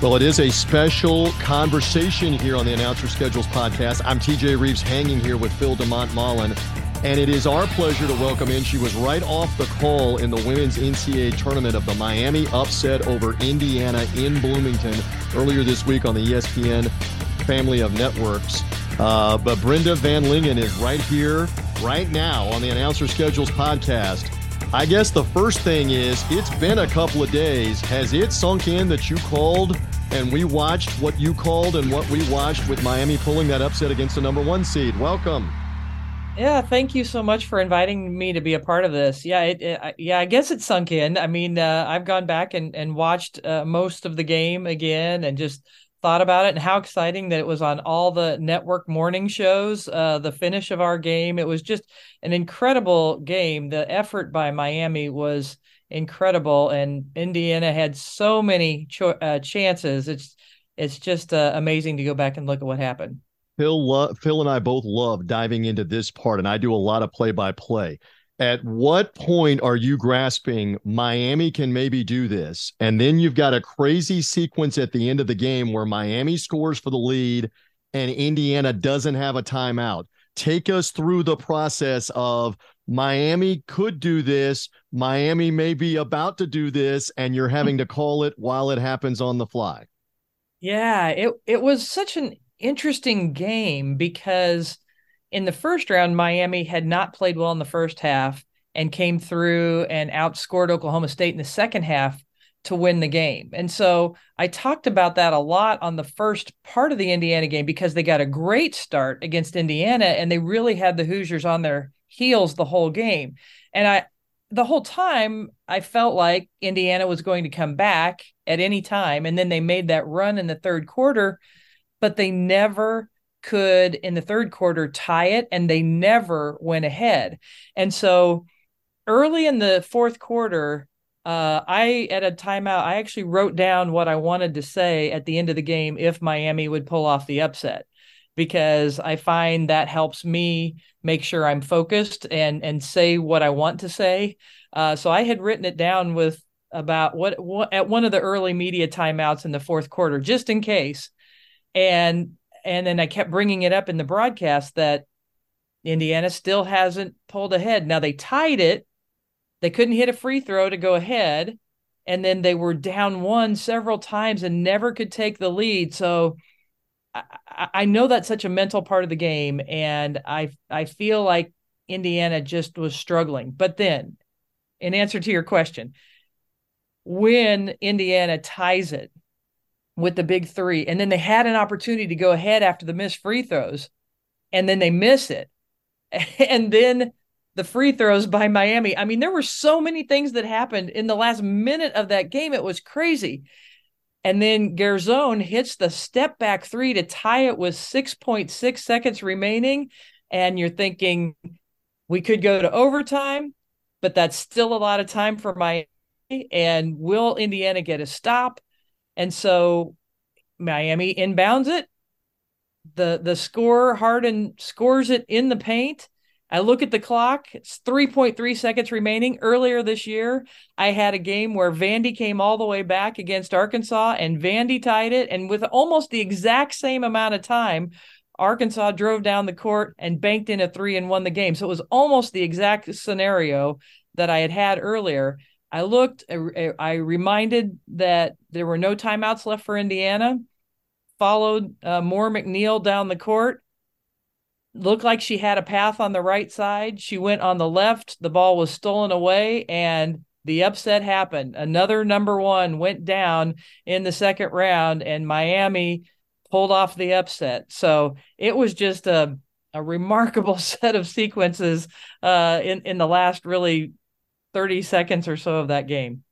Well, it is a special conversation here on the Announcer Schedules podcast. I'm TJ Rives hanging here with Phil de Montmollin, and it is our pleasure to welcome in. She was right off the call in the women's NCAA tournament of the Miami upset over Indiana in Bloomington earlier this week on the ESPN family of networks. Uh, but Brenda VanLengen is right here, right now on the Announcer Schedules podcast. I guess the first thing is it's been a couple of days. Has it sunk in that you called and we watched what you called and what we watched with Miami pulling that upset against the number one seed? Welcome. Yeah, thank you so much for inviting me to be a part of this. Yeah, it, it yeah, I guess it sunk in. I mean, uh, I've gone back and and watched uh, most of the game again and just thought about it and how exciting that it was on all the network morning shows uh, the finish of our game. It was just an incredible game. The effort by miami was incredible and indiana had so many cho- uh, chances. It's it's just uh, amazing to go back and look at what happened. Phil lo- phil and i both love diving into this part and i do a lot of play by play at what point are you grasping Miami can maybe do this? And then you've got a crazy sequence at the end of the game where Miami scores for the lead and Indiana doesn't have a timeout. Take us through the process of Miami could do this, Miami may be about to do this, and you're having to call it while it happens on the fly. Yeah, it it was such an interesting game because in the first round, Miami had not played well in the first half and came through and outscored Oklahoma State in the second half to win the game. And so I talked about that a lot on the first part of the Indiana game because they got a great start against Indiana and they really had the Hoosiers on their heels the whole game. And I the whole time I felt like Indiana was going to come back at any time and then they made that run in the third quarter but they never could in the third quarter tie it and they never went ahead. And so early in the fourth quarter, uh, I at a timeout, I actually wrote down what I wanted to say at the end of the game if Miami would pull off the upset because I find that helps me make sure I'm focused and and say what I want to say. Uh, so I had written it down with about what, what at one of the early media timeouts in the fourth quarter, just in case. And and then I kept bringing it up in the broadcast that Indiana still hasn't pulled ahead. Now they tied it. They couldn't hit a free throw to go ahead. And then they were down one several times and never could take the lead. So I, I know that's such a mental part of the game. And I I feel like Indiana just was struggling. But then, in answer to your question, when Indiana ties it, with the big three. And then they had an opportunity to go ahead after the missed free throws, and then they miss it. And then the free throws by Miami. I mean, there were so many things that happened in the last minute of that game. It was crazy. And then Garzon hits the step back three to tie it with 6.6 seconds remaining. And you're thinking, we could go to overtime, but that's still a lot of time for Miami. And will Indiana get a stop? And so Miami inbounds it. The the scorer Harden scores it in the paint. I look at the clock, it's 3.3 seconds remaining. Earlier this year, I had a game where Vandy came all the way back against Arkansas and Vandy tied it. And with almost the exact same amount of time, Arkansas drove down the court and banked in a three and won the game. So it was almost the exact scenario that I had had earlier. I looked, I, reminded that there were no timeouts left for Indiana, followed uh, Moore McNeil down the court. Looked like she had a path on the right side. She went on the left. The ball was stolen away, and the upset happened. Another number one went down in the second round, and Miami pulled off the upset. So it was just a a remarkable set of sequences uh, in in the last really 30 seconds or so of that game.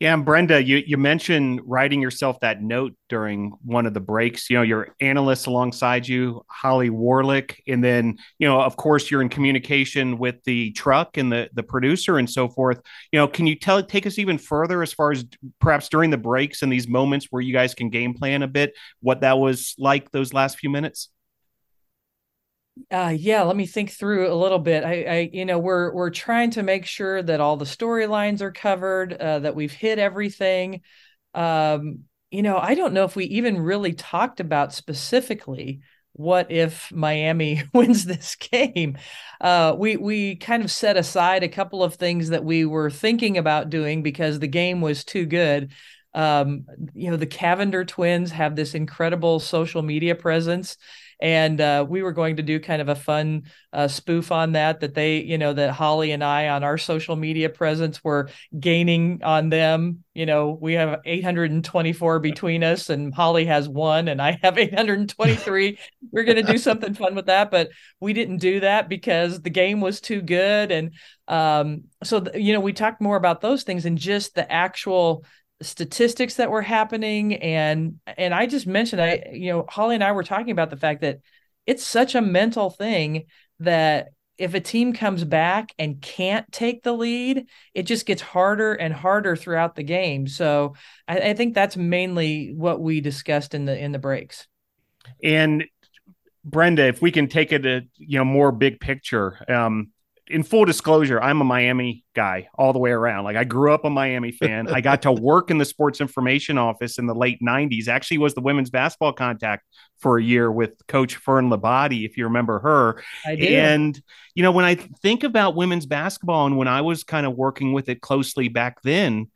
Yeah, and Brenda, you you mentioned writing yourself that note during one of the breaks. You know, your analyst alongside you, Holly Warlick, and then you know, of course, you're in communication with the truck and the the producer and so forth. You know, can you tell take us even further as far as perhaps during the breaks and these moments where you guys can game plan a bit, what that was like those last few minutes? Uh, yeah, let me think through a little bit. I, I, you know, we're we're trying to make sure that all the storylines are covered, uh, that we've hit everything. Um, you know, I don't know if we even really talked about specifically what if Miami wins this game. Uh, we we kind of set aside a couple of things that we were thinking about doing because the game was too good. Um, you know, the Cavinder twins have this incredible social media presence and uh, we were going to do kind of a fun uh, spoof on that that they you know that holly and i on our social media presence were gaining on them. You know we have 824 between us and holly has one and i have 823 we're going to do something fun with that but we didn't do that because the game was too good. And um, so you know we talked more about those things and just the actual statistics that were happening and and I just mentioned I you know Holly and I were talking about the fact that it's such a mental thing that if a team comes back and can't take the lead, it just gets harder and harder throughout the game. So I, I think that's mainly what we discussed in the in the breaks. And Brenda, if we can take it a you know more big picture, um, in full disclosure, I'm a Miami guy all the way around. Like I grew up a Miami fan. I got to work in the sports information office in the late 90s. Actually was the women's basketball contact for a year with coach Ferne Labati, if you remember her. I do. And you know, when I think about women's basketball and when I was kind of working with it closely back then,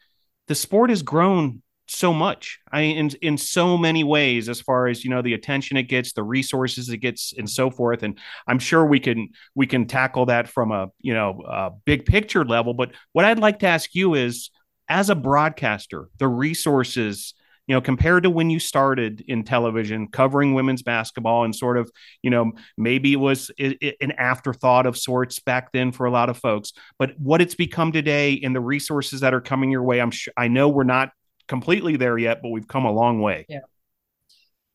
the sport has grown so much. I in in so many ways as far as you know the attention it gets the resources it gets and so forth. And i'm sure we can we can tackle that from a you know a big picture level. But what i'd like to ask you is as a broadcaster the resources you know compared to when you started in television covering women's basketball and sort of you know maybe it was an afterthought of sorts back then for a lot of folks. But what it's become today and the resources that are coming your way i'm sure i know we're not completely there yet, but we've come a long way. Yeah.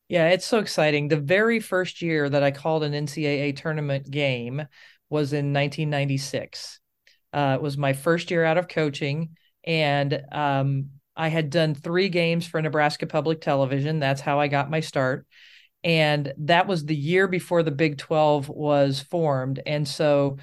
Yeah, it's so exciting. The very first year that I called an NCAA tournament game was in 1996. Uh, it was my first year out of coaching, and um, I had done three games for Nebraska Public Television. That's how I got my start. And that was the year before the Big 12 was formed. And so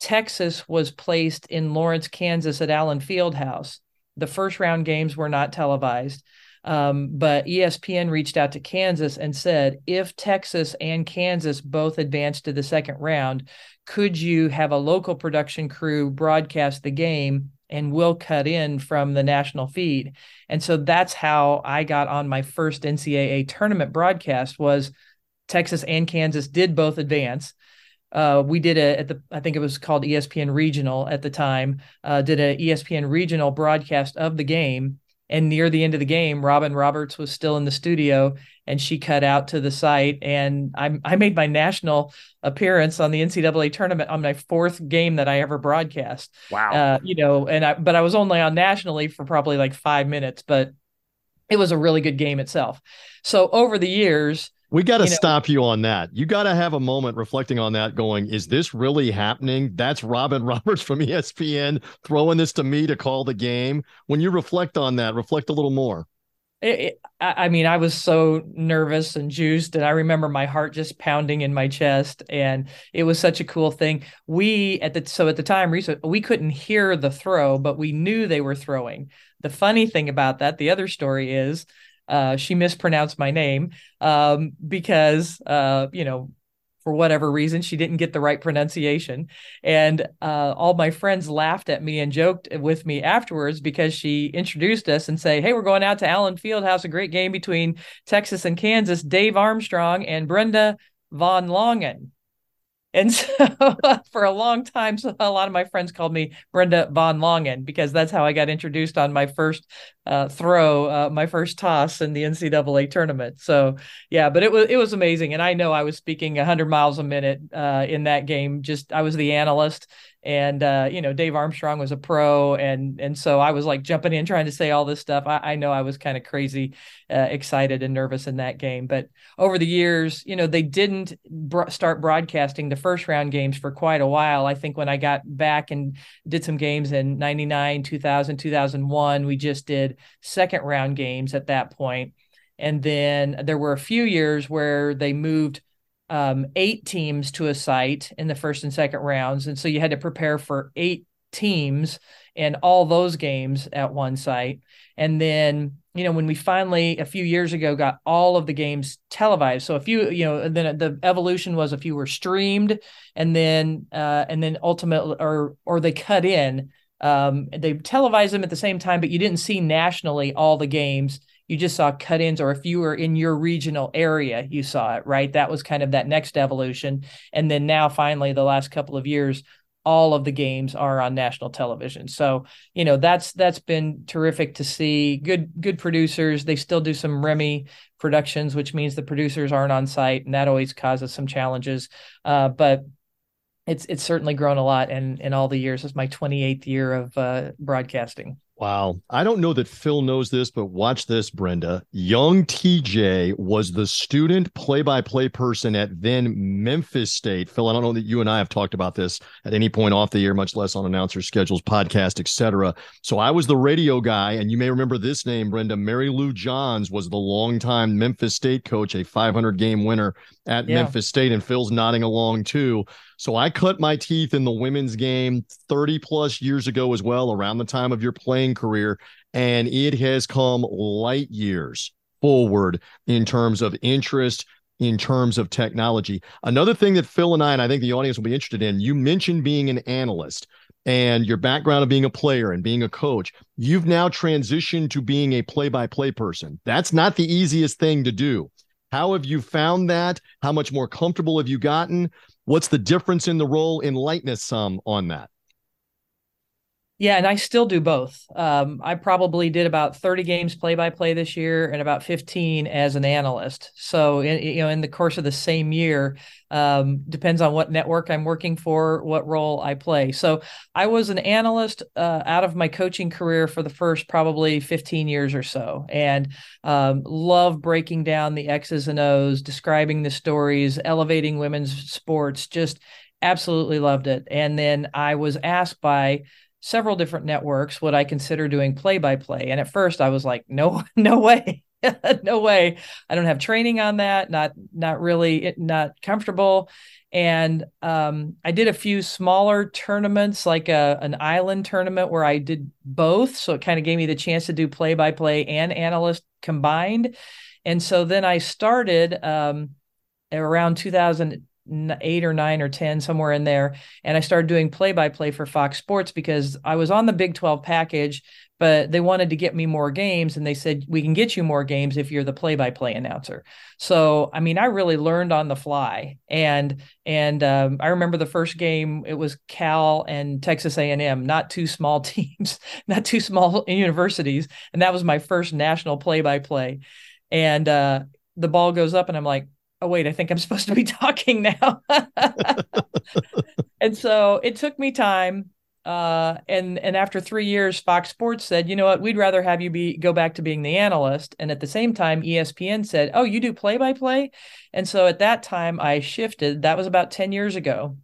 Texas was placed in Lawrence, Kansas at Allen Fieldhouse the first round games were not televised. Um, but ESPN reached out to Kansas and said, if Texas and Kansas both advanced to the second round, could you have a local production crew broadcast the game and we'll cut in from the national feed? And so that's how I got on my first NCAA tournament broadcast was Texas and Kansas did both advance uh, we did a at the I think it was called ESPN Regional at the time. Uh, did a ESPN Regional broadcast of the game, and near the end of the game, Robin Roberts was still in the studio, and she cut out to the site, and I I made my national appearance on the NCAA tournament on my fourth game that I ever broadcast. Wow, uh, you know, and I but I was only on nationally for probably like five minutes, but it was a really good game itself. So over the years we got to stop know, you on that. You got to have a moment reflecting on that, going, is this really happening? That's Robin Roberts from ESPN throwing this to me to call the game. When you reflect on that, reflect a little more. It, it, I mean, I was so nervous and juiced, and I remember my heart just pounding in my chest, and it was such a cool thing. We at the so at the time we couldn't hear the throw, but we knew they were throwing. The funny thing about that, the other story is uh, she mispronounced my name um, because, uh, you know, for whatever reason, she didn't get the right pronunciation. And uh, all my friends laughed at me and joked with me afterwards because she introduced us and say, "Hey, we're going out to Allen Fieldhouse, a great game between Texas and Kansas. Dave Armstrong and Brenda Von Longen." And so for a long time, so a lot of my friends called me Brenda Von Longen because that's how I got introduced on my first uh, throw, uh, my first toss in the NCAA tournament. So yeah, but it was it was amazing, and I know I was speaking 100 miles a minute uh, in that game. Just I was the analyst, and uh, you know Dave Armstrong was a pro, and and so I was like jumping in trying to say all this stuff. I, I know I was kind of crazy, uh, excited and nervous in that game, but over the years, you know, they didn't start broadcasting the first round games for quite a while. I think when I got back and did some games in '99, 2000, 2001, we just did second round games at that point, and then there were a few years where they moved um, eight teams to a site in the first and second rounds. And so you had to prepare for eight teams and all those games at one site. And then, you know, when we finally a few years ago got all of the games televised. So a few, you know, then the evolution was a few were streamed and then uh and then ultimately or or they cut in. Um they televised them at the same time, but you didn't see nationally all the games you just saw cut-ins or if you were in your regional area you saw it right? That was kind of that next evolution. And then now finally the last couple of years all of the games are on national television. So you know that's that's been terrific to see. Good good producers. They still do some REMI productions which means the producers aren't on site and that always causes some challenges. Uh, but it's it's certainly grown a lot in in all the years. It's my 28th year of uh, broadcasting Wow. I don't know that Phil knows this, but watch this, Brenda. Young TJ was the student play by play person at then Memphis State. Phil, I don't know that you and I have talked about this at any point off the air, much less on announcer schedules, podcast, etc. So I was the radio guy, and you may remember this name, Brenda. Mary Lou Johns was the longtime Memphis State coach, a 500 game winner at yeah. Memphis State, and Phil's nodding along too. So I cut my teeth in the women's game 30 plus years ago as well, around the time of your playing career. And it has come light years forward in terms of interest, in terms of technology. Another thing that Phil and I, and I think the audience will be interested in, you mentioned being an analyst and your background of being a player and being a coach. You've now transitioned to being a play by play person. That's not the easiest thing to do. How have you found that? How much more comfortable have you gotten? What's the difference in the role? Enlighten us um, some on that. Yeah, and I still do both. Um, I probably did about 30 games play by play this year and about 15 as an analyst. So, in, you know, in the course of the same year, um, depends on what network I'm working for, what role I play. So, I was an analyst uh, out of my coaching career for the first probably 15 years or so, and um, love breaking down the X's and O's, describing the stories, elevating women's sports. Just absolutely loved it. And then I was asked by several different networks would I consider doing play by play. And at first I was like, no, no way. no way. I don't have training on that. Not, not really, not comfortable. And um, I did a few smaller tournaments, like a, an island tournament where I did both. So it kind of gave me the chance to do play by play and analyst combined. And so then I started um, around 2000, eight or nine or 10, somewhere in there. And I started doing play by play for Fox Sports because I was on the Big 12 package, but they wanted to get me more games. And they said, we can get you more games if you're the play by play announcer. So, I mean, I really learned on the fly. And, and um, I remember the first game, it was Cal and Texas A&M, not two small teams, not two small universities. And that was my first national play by play. And uh, the ball goes up and I'm like, oh wait i think i'm supposed to be talking now. And so it took me time uh, and and after three years fox sports said you know what? We'd rather have you be go back to being the analyst. And at the same time espn said oh you do play by play and so at that time i shifted. That was about 10 years ago.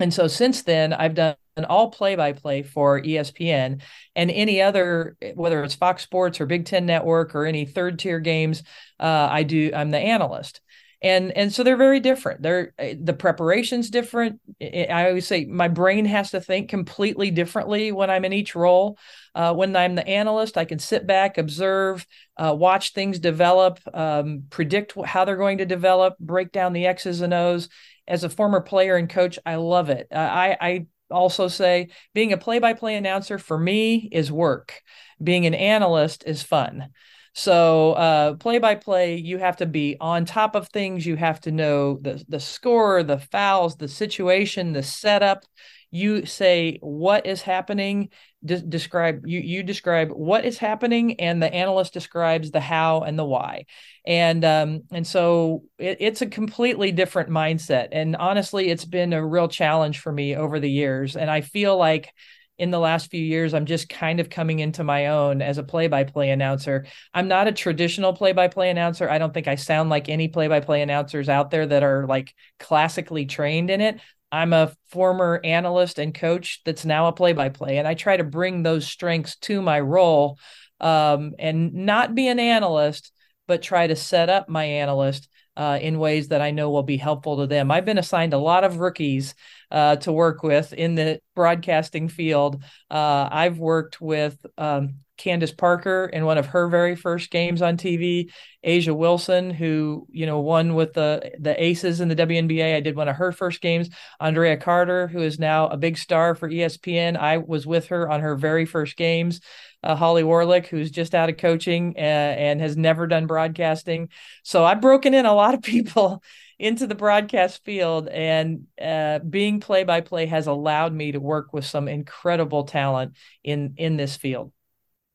And so since then i've done an all play by play for espn and any other whether it's fox sports or big ten network or any third tier games uh, i do i'm the analyst and and so they're very different. They're eh, the preparation's different. I always say my brain has to think completely differently when i'm in each role. Uh, when i'm the analyst i can sit back observe uh, watch things develop um, predict how they're going to develop break down the x's and o's. As a former player and coach i love it. Uh, i i also say being a play-by-play announcer for me is work. Being an analyst is fun so play by play, you have to be on top of things. You have to know the the score, the fouls, the situation, the setup. you say what is happening de- describe you you describe what is happening and the analyst describes the how and the why and um and so it, it's a completely different mindset and honestly it's been a real challenge for me over the years and i feel like in the last few years, I'm just kind of coming into my own as a play by play announcer. I'm not a traditional play by play announcer. I don't think I sound like any play by play announcers out there that are like classically trained in it. I'm a former analyst and coach that's now a play by play, and I try to bring those strengths to my role um, and not be an analyst, but try to set up my analyst uh, in ways that I know will be helpful to them. I've been assigned a lot of rookies uh, to work with in the broadcasting field. Uh, I've worked with um, Candace Parker in one of her very first games on TV. A'ja Wilson, who you know won with the the Aces in the WNBA. I did one of her first games. Andraya Carter, who is now a big star for ESPN. I was with her on her very first games. Uh, Holly Warlick, who's just out of coaching uh, and has never done broadcasting. So I've broken in a lot of people into the broadcast field, and uh, being play by play has allowed me to work with some incredible talent in in this field.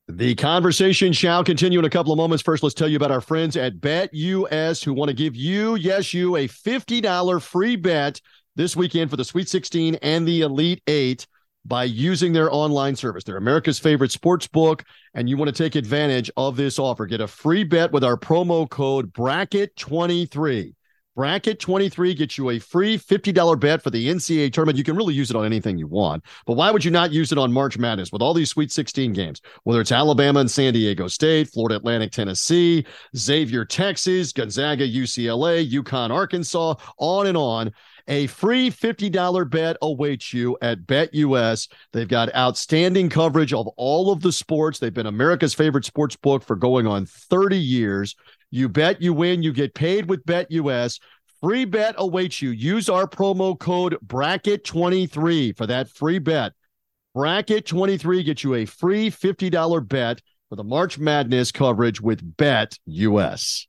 The conversation shall continue in a couple of moments. First, let's tell you about our friends at BetUS who want to give you, yes, you, a $50 free bet this weekend for the Sweet 16 and the Elite Eight by using their online service. They're America's favorite sports book, and you want to take advantage of this offer. Get a free bet with our promo code BRACKET23. Bracket 23 gets you a free $50 bet for the NCAA tournament. You can really use it on anything you want, but why would you not use it on March Madness with all these Sweet 16 games? Whether it's Alabama and San Diego State, Florida Atlantic, Tennessee, Xavier, Texas, Gonzaga, UCLA, UConn, Arkansas, on and on. A free $50 bet awaits you at BetUS. They've got outstanding coverage of all of the sports. They've been America's favorite sports book for going on 30 years. You bet, you win, you get paid with BetUS. Free bet awaits you. Use our promo code BRACKET23 for that free bet. Bracket23 gets you a free $50 bet for the March Madness coverage with BetUS.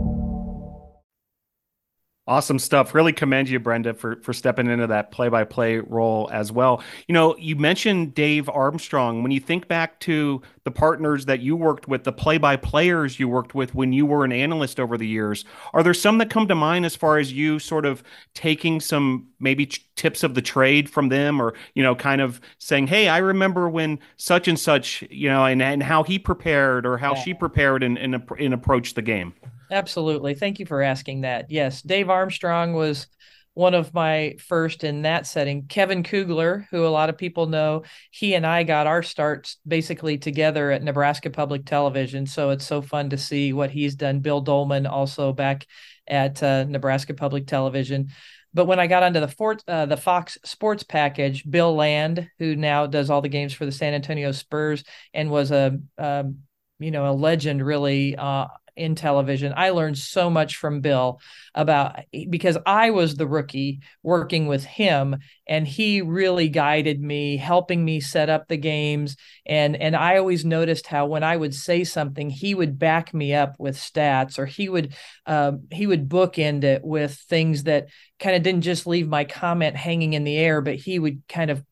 Awesome stuff. Really commend you, Brenda, for for stepping into that play-by-play role as well. You know, you mentioned Dave Armstrong. When you think back to the partners that you worked with, the play-by-players you worked with when you were an analyst over the years, are there some that come to mind as far as you sort of taking some maybe tips of the trade from them, or you know, kind of saying, "Hey, I remember when such and such, you know, and and how he prepared or how yeah. she prepared and and, and approached the game." Absolutely. Thank you for asking that. Yes, Dave Armstrong was one of my first in that setting. Kevin Kugler, who a lot of people know, he and I got our starts basically together at Nebraska Public Television. So it's so fun to see what he's done. Bill Doleman also back at uh, Nebraska Public Television. But when I got onto the Fort, uh, the Fox Sports package, Bill Land, who now does all the games for the San Antonio Spurs and was a, a you know a legend really uh, in television. I learned so much from Bill about because I was the rookie working with him and he really guided me, helping me set up the games and and I always noticed how when I would say something, he would back me up with stats or he would uh, he would bookend it with things that kind of didn't just leave my comment hanging in the air, but he would kind of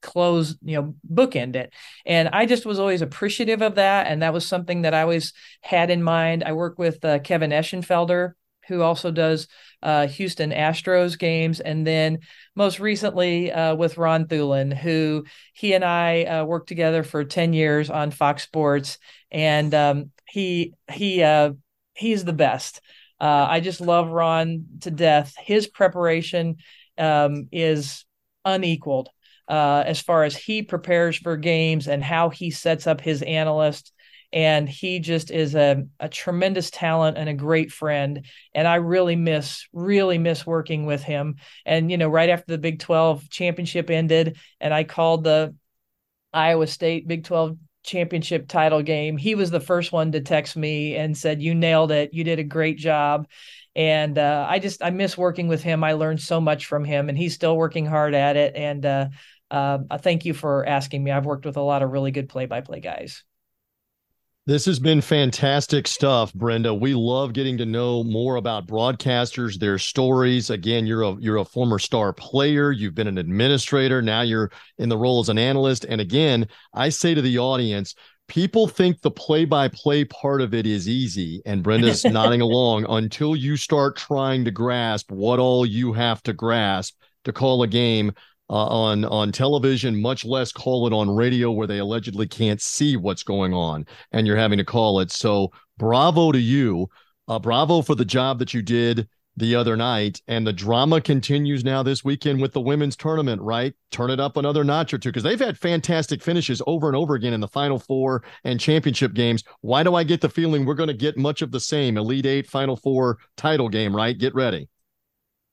close you know bookend it. And i just was always appreciative of that. And that was something that i always had in mind. I work with uh, kevin eschenfelder who also does uh, houston astros games. And then most recently uh, with ron thulin who he and i uh, worked together for 10 years on fox sports. And um, he he uh, he's the best. Uh, i just love ron to death. His preparation um, is unequaled uh, as far as he prepares for games and how he sets up his analysts. and he just is a, a tremendous talent and a great friend. And i really miss really miss working with him. And you know right after the big 12 championship ended and i called the iowa state big 12 championship title game he was the first one to text me and said you nailed it. You did a great job. And uh, i just i miss working with him. I learned so much from him and he's still working hard at it. And uh, uh, thank you for asking me i've worked with a lot of really good play-by-play guys this has been fantastic stuff, Brenda. We love getting to know more about broadcasters, their stories. Again, you're a you're a former star player, you've been an administrator, now you're in the role as an analyst. And again, I say to the audience, people think the play-by-play part of it is easy, and Brenda's nodding along until you start trying to grasp what all you have to grasp to call a game uh, on on television, much less call it on radio where they allegedly can't see what's going on, and you're having to call it. So, bravo to you, uh, bravo for the job that you did the other night, and the drama continues now this weekend with the women's tournament. Right, turn it up another notch or two because they've had fantastic finishes over and over again in the Final Four and championship games. Why do I get the feeling we're going to get much of the same Elite Eight, Final Four title game? Right, get ready.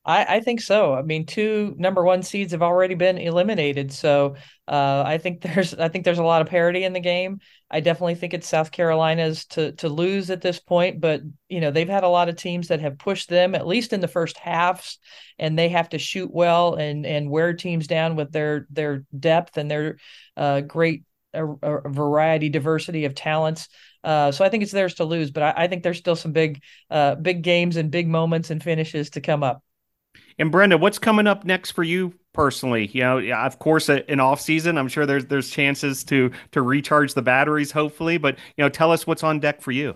I, I, think so. I mean, two number one seeds have already been eliminated, so uh, I think there's I think there's a lot of parity in the game. I definitely think it's South Carolina's to to lose at this point, but you know they've had a lot of teams that have pushed them at least in the first halves, and they have to shoot well and and wear teams down with their their depth and their uh, great a, a variety diversity of talents. Uh, so I think it's theirs to lose, but I, I think there's still some big, uh, big games and big moments and finishes to come up. And Brenda, what's coming up next for you personally? You know, of course, in off season, I'm sure there's there's chances to to recharge the batteries, hopefully. But you know, tell us what's on deck for you.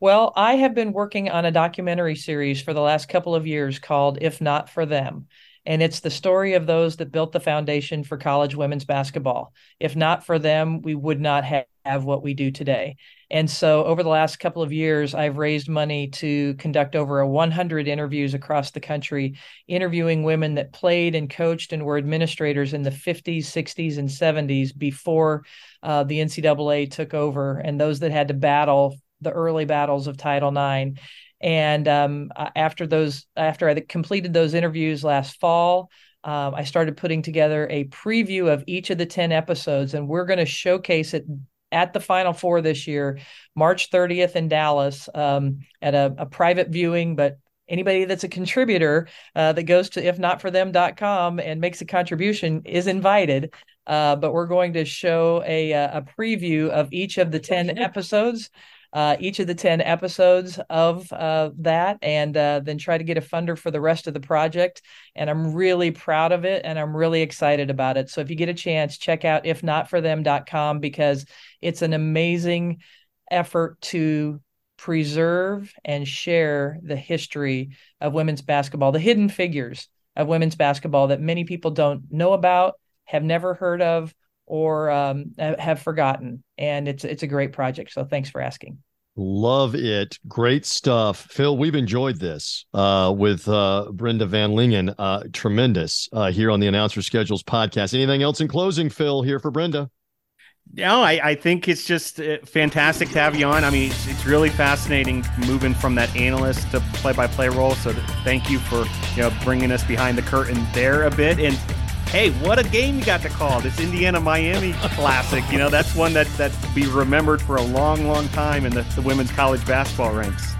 Well, I have been working on a documentary series for the last couple of years called "If Not for Them." And it's the story of those that built the foundation for college women's basketball. If not for them, we would not have, have what we do today. And so over the last couple of years, I've raised money to conduct over 100 interviews across the country, interviewing women that played and coached and were administrators in the 50s, 60s, and 70s before uh, the NCAA took over, and those that had to battle the early battles of Title IX. And um, after those, after I completed those interviews last fall, um, I started putting together a preview of each of the 10 episodes, and we're going to showcase it at the Final Four this year, March 30th in Dallas, um, at a, a, private viewing. But anybody that's a contributor uh, that goes to ifnotforthem.com and makes a contribution is invited. Uh, but we're going to show a, a preview of each of the 10 episodes uh, each of the 10 episodes of uh, that and uh, then try to get a funder for the rest of the project. And I'm really proud of it and I'm really excited about it. So if you get a chance, check out ifnotforthem.com because it's an amazing effort to preserve and share the history of women's basketball, the hidden figures of women's basketball that many people don't know about, have never heard of, or um, have forgotten. And it's it's a great project. So thanks for asking. Love it. Great stuff. Phil, we've enjoyed this uh, with uh, Brenda VanLengen. Uh, tremendous uh, here on the Announcer Schedules podcast. Anything else in closing, Phil, here for Brenda? No, I, I think it's just uh, fantastic to have you on. I mean, it's, it's really fascinating moving from that analyst to play-by-play role. So thank you for you know bringing us behind the curtain there a bit. And hey, what a game you got to call. This Indiana Miami classic. You know, that's one that that be remembered for a long, long time in the, the women's college basketball ranks.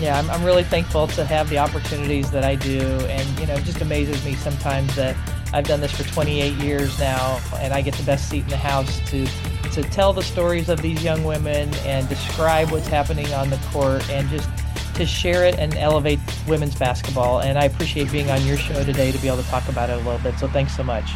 Yeah, I'm, I'm really thankful to have the opportunities that I do. And, you know, it just amazes me sometimes that I've done this for 28 years now and I get the best seat in the house to to tell the stories of these young women and describe what's happening on the court and just to share it and elevate women's basketball. And I appreciate being on your show today to be able to talk about it a little bit. So thanks so much.